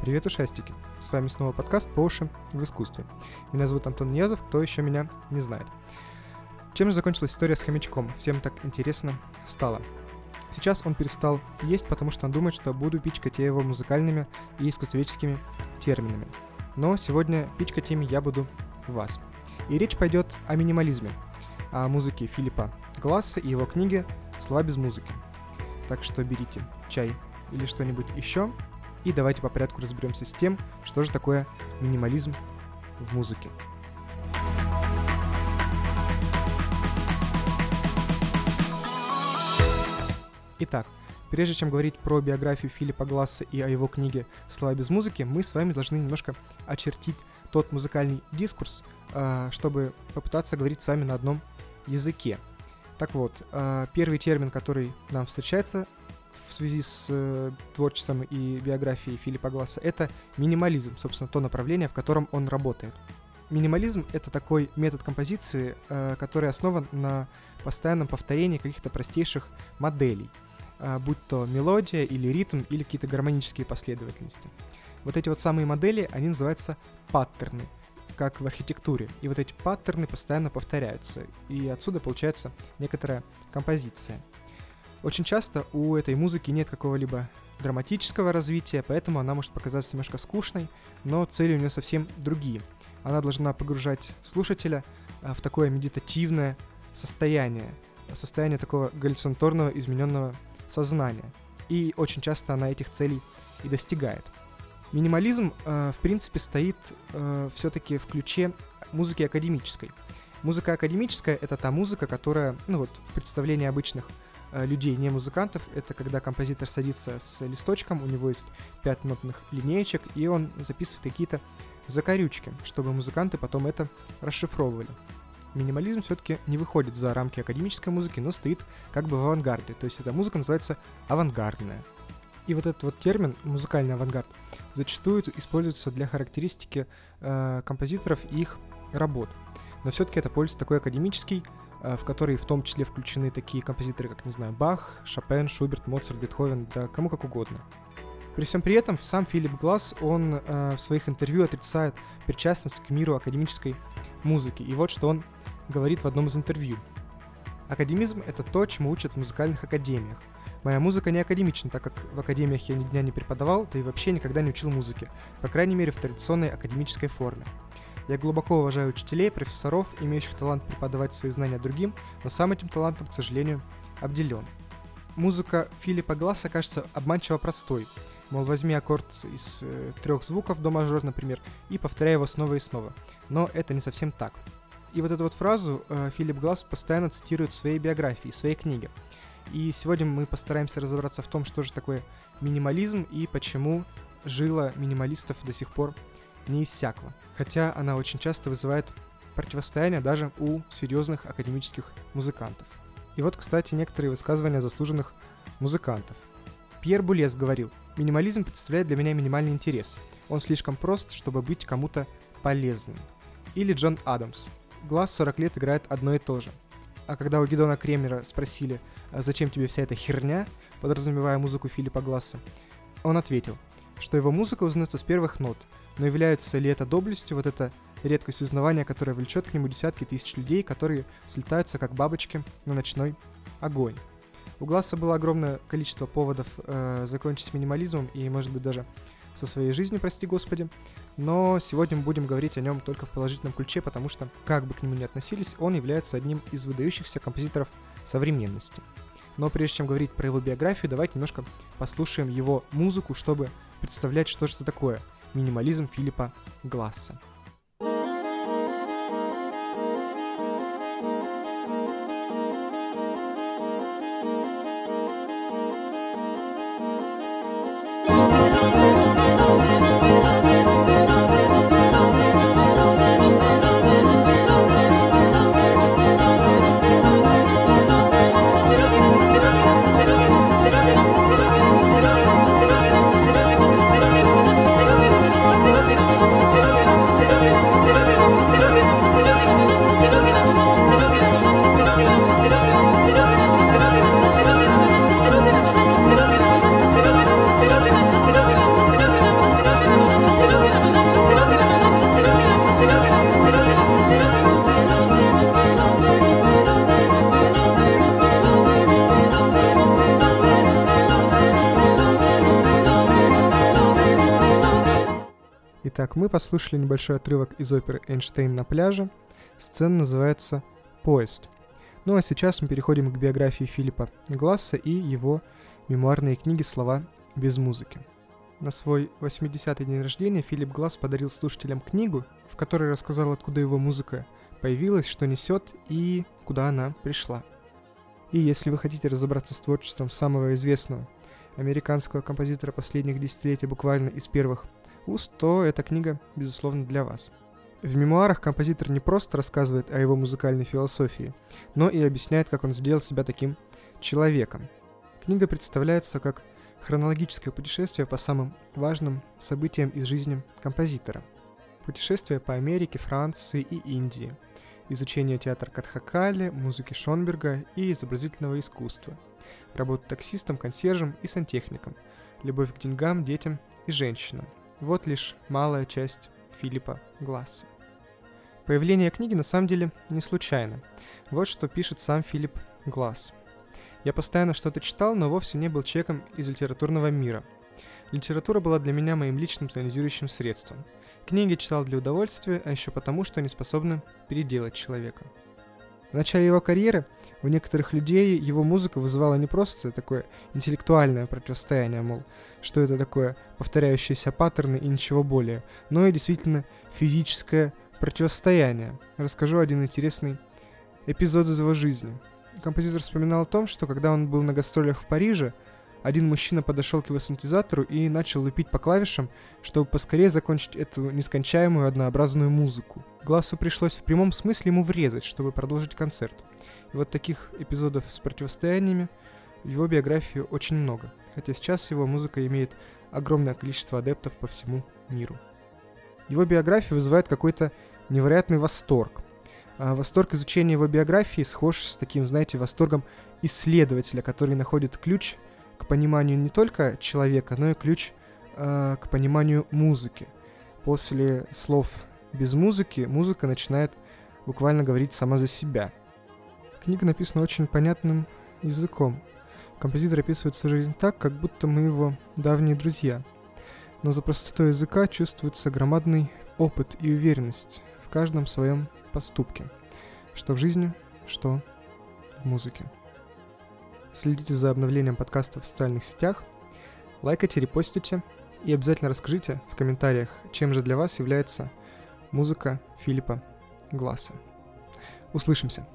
Привет, ушастики! С вами снова подкаст по уши в искусстве. Меня зовут Антон Ниязов, кто еще меня не знает. Чем же закончилась история с хомячком? Всем так интересно стало. Сейчас он перестал есть, потому что он думает, что буду пичкать я его музыкальными и искусствоведческими терминами. Но сегодня пичкать ими я буду вас. И речь пойдет о минимализме, о музыке Филиппа Гласса и его книге «Слова без музыки». Так что берите чай или что-нибудь еще, и давайте по порядку разберемся с тем, что же такое минимализм в музыке. Итак, прежде чем говорить про биографию Филиппа Гласса и о его книге «Слова без музыки», мы с вами должны немножко очертить тот музыкальный дискурс, а, чтобы попытаться говорить с вами на одном языке. Так вот, а, первый термин, который нам встречается в связи с э, творчеством и биографией Филиппа Гласса, это минимализм, собственно, то направление, в котором он работает. Минимализм — это такой метод композиции, э, который основан на постоянном повторении каких-то простейших моделей, э, будь то мелодия или ритм, или какие-то гармонические последовательности. Вот эти вот самые модели, они называются паттерны, как в архитектуре. И вот эти паттерны постоянно повторяются, и отсюда получается некоторая композиция. Очень часто у этой музыки нет какого-либо драматического развития, поэтому она может показаться немножко скучной, но цели у нее совсем другие. Она должна погружать слушателя а, в такое медитативное состояние, состояние такого галлюцинаторного измененного сознания. И очень часто она этих целей и достигает. Минимализм, э, в принципе, стоит все-таки в ключе музыки академической. Музыка академическая — это та музыка, которая, ну вот, в представлении обычных людей, не музыкантов. Это когда композитор садится с листочком, у него есть пять нотных линеечек, и он записывает какие-то закорючки, чтобы музыканты потом это расшифровывали. Минимализм все-таки не выходит за рамки академической музыки, но стоит как бы в авангарде. То есть эта музыка называется авангардная. И вот этот вот термин музыкальный авангард зачастую используется для характеристики э, композиторов и их работ. Но все-таки это полюс такой академический, Э, в которые в том числе включены такие композиторы, как, не знаю, Бах, Шопен, Шуберт, Моцарт, Бетховен, да кому как угодно. При всем при этом сам Филипп Глаз, он э, в своих интервью отрицает причастность к миру академической музыки. И вот что он говорит в одном из интервью. Академизм — это то, чему учат в музыкальных академиях. Моя музыка не академична, так как в академиях я ни дня не преподавал, да и вообще никогда не учил музыке, по крайней мере в традиционной академической форме. Я глубоко уважаю учителей, профессоров, имеющих талант преподавать свои знания другим, но сам этим талантом, к сожалению, обделен. Музыка Филиппа Гласса кажется обманчиво простой. Мол, возьми аккорд из э, трех звуков до мажор, например, и повторяй его снова и снова. Но это не совсем так. И вот эту вот фразу э, Филипп Гласс постоянно цитирует в своей биографии, в своей книге. И сегодня мы постараемся разобраться в том, что же такое минимализм и почему жила минималистов до сих пор не иссякла, хотя она очень часто вызывает противостояние даже у серьезных академических музыкантов. И вот, кстати, некоторые высказывания заслуженных музыкантов. Пьер Булес говорил, «Минимализм представляет для меня минимальный интерес. Он слишком прост, чтобы быть кому-то полезным». Или Джон Адамс. Глаз 40 лет играет одно и то же. А когда у Гидона Кремера спросили, «А зачем тебе вся эта херня, подразумевая музыку Филиппа Гласса, он ответил, что его музыка узнается с первых нот, но является ли это доблестью, вот эта редкость узнавания, которая влечет к нему десятки тысяч людей, которые слетаются как бабочки на ночной огонь. У Гласса было огромное количество поводов э, закончить минимализмом и, может быть, даже со своей жизнью, прости господи. Но сегодня мы будем говорить о нем только в положительном ключе, потому что, как бы к нему ни относились, он является одним из выдающихся композиторов современности. Но прежде чем говорить про его биографию, давайте немножко послушаем его музыку, чтобы представлять, что же это такое – минимализм Филиппа Гласса. Итак, мы послушали небольшой отрывок из оперы «Эйнштейн на пляже». Сцена называется «Поезд». Ну а сейчас мы переходим к биографии Филиппа Гласса и его мемуарные книги «Слова без музыки». На свой 80-й день рождения Филипп Гласс подарил слушателям книгу, в которой рассказал, откуда его музыка появилась, что несет и куда она пришла. И если вы хотите разобраться с творчеством самого известного американского композитора последних десятилетий буквально из первых уст, то эта книга, безусловно, для вас. В мемуарах композитор не просто рассказывает о его музыкальной философии, но и объясняет, как он сделал себя таким человеком. Книга представляется как хронологическое путешествие по самым важным событиям из жизни композитора. Путешествие по Америке, Франции и Индии. Изучение театра Катхакали, музыки Шонберга и изобразительного искусства. Работа таксистом, консьержем и сантехником. Любовь к деньгам, детям и женщинам. Вот лишь малая часть Филиппа Гласса. Появление книги на самом деле не случайно. Вот что пишет сам Филипп Гласс. Я постоянно что-то читал, но вовсе не был человеком из литературного мира. Литература была для меня моим личным тонизирующим средством. Книги читал для удовольствия, а еще потому, что они способны переделать человека. В начале его карьеры у некоторых людей его музыка вызывала не просто такое интеллектуальное противостояние, мол, что это такое повторяющиеся паттерны и ничего более, но и действительно физическое противостояние. Расскажу один интересный эпизод из его жизни. Композитор вспоминал о том, что когда он был на гастролях в Париже, один мужчина подошел к его синтезатору и начал лупить по клавишам, чтобы поскорее закончить эту нескончаемую однообразную музыку. Глазу пришлось в прямом смысле ему врезать, чтобы продолжить концерт. И вот таких эпизодов с противостояниями в его биографии очень много, хотя сейчас его музыка имеет огромное количество адептов по всему миру. Его биография вызывает какой-то невероятный восторг. А восторг изучения его биографии схож с таким, знаете, восторгом исследователя, который находит ключ к пониманию не только человека, но и ключ э, к пониманию музыки. После слов без музыки музыка начинает буквально говорить сама за себя. Книга написана очень понятным языком. Композитор описывает свою жизнь так, как будто мы его давние друзья. Но за простотой языка чувствуется громадный опыт и уверенность в каждом своем поступке. Что в жизни, что в музыке. Следите за обновлением подкаста в социальных сетях, лайкайте, репостите и обязательно расскажите в комментариях, чем же для вас является музыка Филиппа Гласса. Услышимся!